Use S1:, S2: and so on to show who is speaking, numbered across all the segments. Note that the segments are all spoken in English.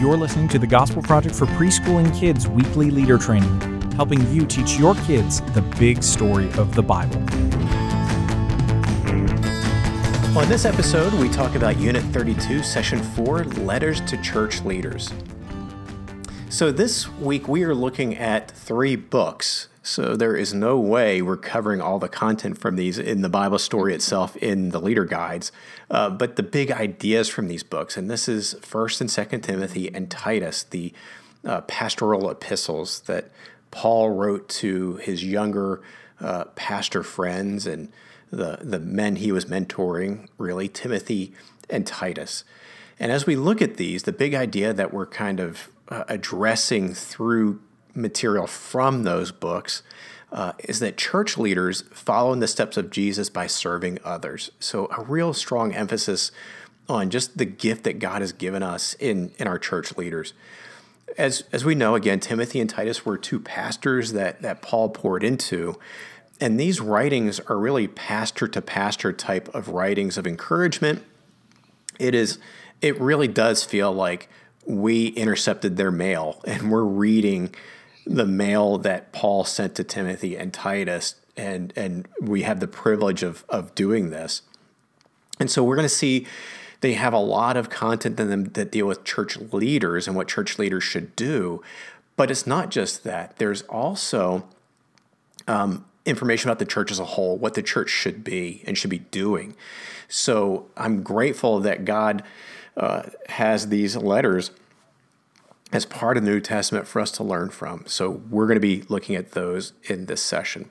S1: You're listening to the Gospel Project for Preschool and Kids weekly leader training, helping you teach your kids the big story of the Bible.
S2: On this episode, we talk about Unit 32, Session 4 Letters to Church Leaders. So, this week we are looking at three books so there is no way we're covering all the content from these in the Bible story itself in the leader guides, uh, but the big ideas from these books, and this is First and Second Timothy and Titus, the uh, pastoral epistles that Paul wrote to his younger uh, pastor friends and the the men he was mentoring, really Timothy and Titus. And as we look at these, the big idea that we're kind of uh, addressing through material from those books uh, is that church leaders follow in the steps of Jesus by serving others. So, a real strong emphasis on just the gift that God has given us in, in our church leaders. As, as we know, again, Timothy and Titus were two pastors that, that Paul poured into. And these writings are really pastor to pastor type of writings of encouragement. It is, it really does feel like we intercepted their mail and we're reading the mail that Paul sent to Timothy and Titus, and and we have the privilege of of doing this. And so we're going to see they have a lot of content in them that deal with church leaders and what church leaders should do. But it's not just that. There's also um, information about the church as a whole, what the church should be and should be doing. So I'm grateful that God uh, has these letters as part of the New Testament for us to learn from. So we're going to be looking at those in this session.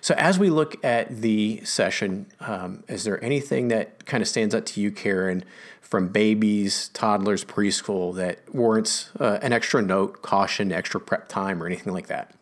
S2: So as we look at the session, um, is there anything that kind of stands out to you, Karen, from babies, toddlers, preschool that warrants uh, an extra note, caution, extra prep time, or anything like that?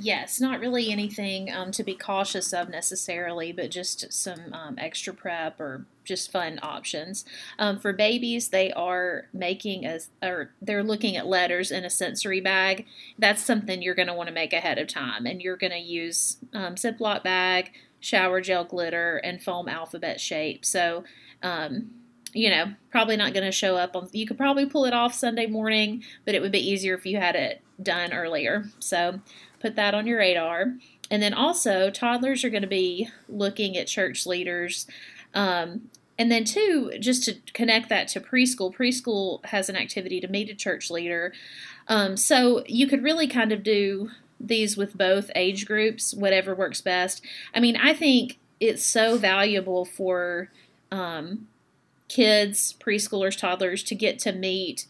S3: Yes, not really anything um, to be cautious of necessarily, but just some um, extra prep or just fun options. Um, for babies, they are making a or they're looking at letters in a sensory bag. That's something you're going to want to make ahead of time, and you're going to use um, Ziploc bag, shower gel glitter, and foam alphabet shape. So um, you know, probably not going to show up on. You could probably pull it off Sunday morning, but it would be easier if you had it done earlier. So put that on your radar. And then also, toddlers are going to be looking at church leaders. Um, and then, two, just to connect that to preschool, preschool has an activity to meet a church leader. Um, so you could really kind of do these with both age groups, whatever works best. I mean, I think it's so valuable for um, kids, preschoolers, toddlers to get to meet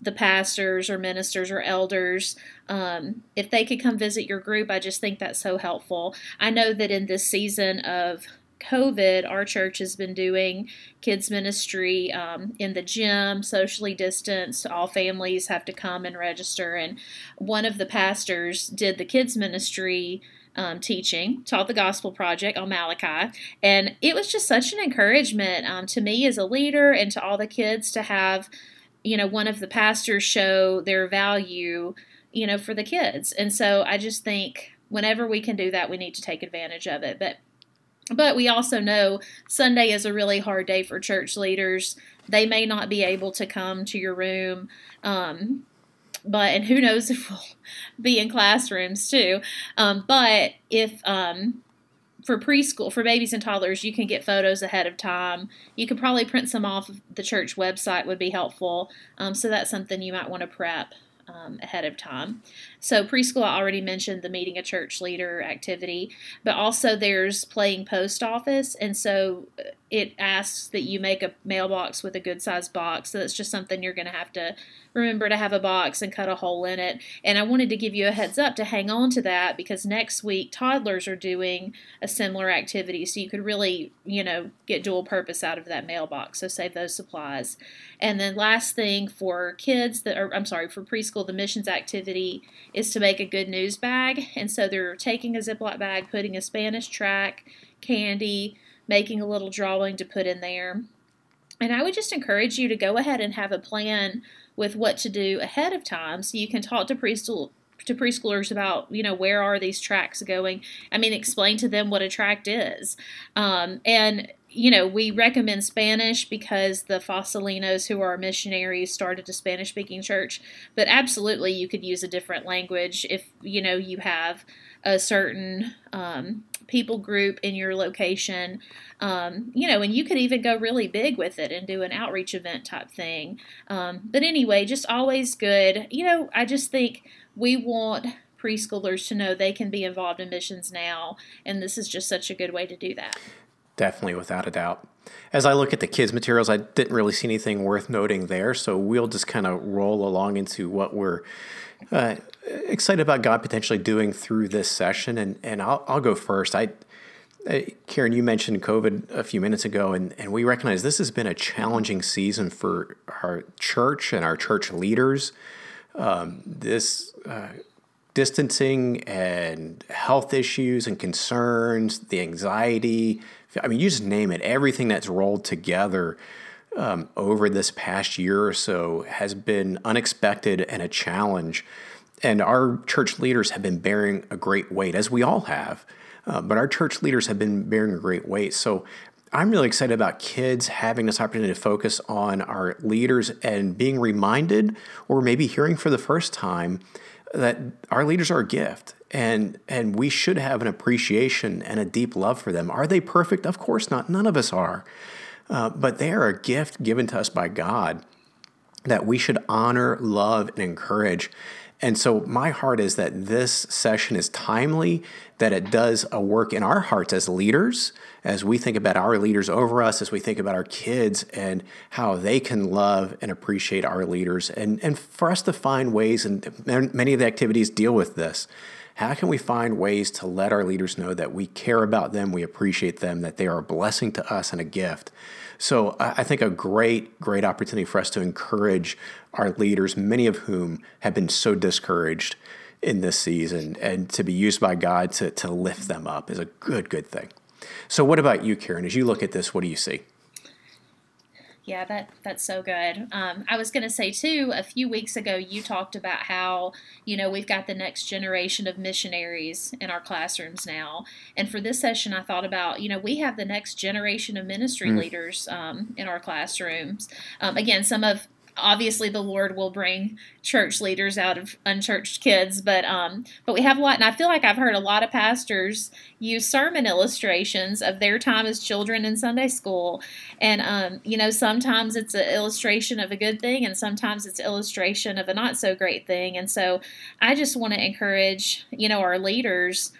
S3: the pastors or ministers or elders. Um, if they could come visit your group, I just think that's so helpful. I know that in this season of COVID, our church has been doing kids ministry um, in the gym, socially distanced. All families have to come and register. And one of the pastors did the kids ministry um, teaching, taught the Gospel Project on Malachi. And it was just such an encouragement um, to me as a leader and to all the kids to have, you know, one of the pastors show their value, you know, for the kids. And so I just think whenever we can do that, we need to take advantage of it. But but we also know Sunday is a really hard day for church leaders. They may not be able to come to your room. Um, but and who knows if we'll be in classrooms too. Um, but if um, for preschool, for babies and toddlers, you can get photos ahead of time. You could probably print some off the church website would be helpful. Um, so that's something you might want to prep um, ahead of time. So, preschool, I already mentioned the meeting a church leader activity, but also there's playing post office. And so uh, it asks that you make a mailbox with a good sized box. So, that's just something you're going to have to remember to have a box and cut a hole in it. And I wanted to give you a heads up to hang on to that because next week toddlers are doing a similar activity. So, you could really, you know, get dual purpose out of that mailbox. So, save those supplies. And then, last thing for kids that are, I'm sorry, for preschool, the missions activity is to make a good news bag. And so they're taking a Ziploc bag, putting a Spanish track, candy, making a little drawing to put in there. And I would just encourage you to go ahead and have a plan with what to do ahead of time so you can talk to preschool to preschoolers about you know where are these tracks going i mean explain to them what a tract is um, and you know we recommend spanish because the fosilinos who are missionaries started a spanish speaking church but absolutely you could use a different language if you know you have a certain um, people group in your location um, you know and you could even go really big with it and do an outreach event type thing um, but anyway just always good you know i just think we want preschoolers to know they can be involved in missions now, and this is just such a good way to do that.
S2: Definitely, without a doubt. As I look at the kids' materials, I didn't really see anything worth noting there, so we'll just kind of roll along into what we're uh, excited about God potentially doing through this session. And, and I'll, I'll go first. I, uh, Karen, you mentioned COVID a few minutes ago, and, and we recognize this has been a challenging season for our church and our church leaders. Um, this uh, distancing and health issues and concerns, the anxiety. I mean, you just name it. Everything that's rolled together um, over this past year or so has been unexpected and a challenge. And our church leaders have been bearing a great weight, as we all have. Uh, but our church leaders have been bearing a great weight. So I'm really excited about kids having this opportunity to focus on our leaders and being reminded, or maybe hearing for the first time, that our leaders are a gift and and we should have an appreciation and a deep love for them. Are they perfect? Of course not. None of us are. Uh, but they are a gift given to us by God that we should honor, love, and encourage. And so, my heart is that this session is timely, that it does a work in our hearts as leaders, as we think about our leaders over us, as we think about our kids and how they can love and appreciate our leaders, and, and for us to find ways, and many of the activities deal with this. How can we find ways to let our leaders know that we care about them, we appreciate them, that they are a blessing to us and a gift? So I think a great, great opportunity for us to encourage our leaders, many of whom have been so discouraged in this season, and to be used by God to, to lift them up is a good, good thing. So, what about you, Karen? As you look at this, what do you see?
S3: Yeah, that that's so good. Um, I was going to say too. A few weeks ago, you talked about how you know we've got the next generation of missionaries in our classrooms now, and for this session, I thought about you know we have the next generation of ministry mm. leaders um, in our classrooms. Um, again, some of obviously the Lord will bring church leaders out of unchurched kids, but um, but we have a lot, and I feel like I've heard a lot of pastors use sermon illustrations of their time as children in Sunday school, and um, you know sometimes it's an illustration of a good thing, and sometimes it's illustration of a not so great thing, and so I just want to encourage you know our leaders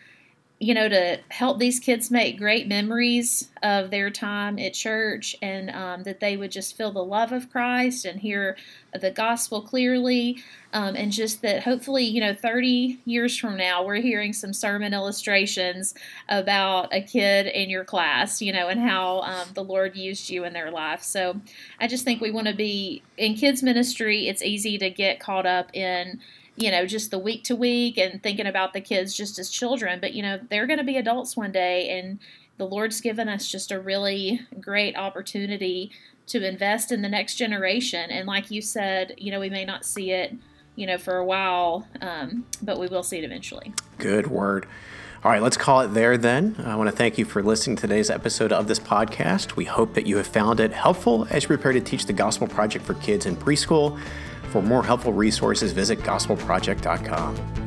S3: you know, to help these kids make great memories of their time at church and um, that they would just feel the love of Christ and hear the gospel clearly. Um, and just that hopefully, you know, 30 years from now, we're hearing some sermon illustrations about a kid in your class, you know, and how um, the Lord used you in their life. So I just think we want to be in kids' ministry, it's easy to get caught up in you know, just the week to week and thinking about the kids just as children. But, you know, they're going to be adults one day, and the Lord's given us just a really great opportunity to invest in the next generation. And like you said, you know, we may not see it, you know, for a while, um, but we will see it eventually.
S2: Good word. All right, let's call it there then. I want to thank you for listening to today's episode of this podcast. We hope that you have found it helpful as you prepare to teach the Gospel Project for kids in preschool. For more helpful resources, visit gospelproject.com.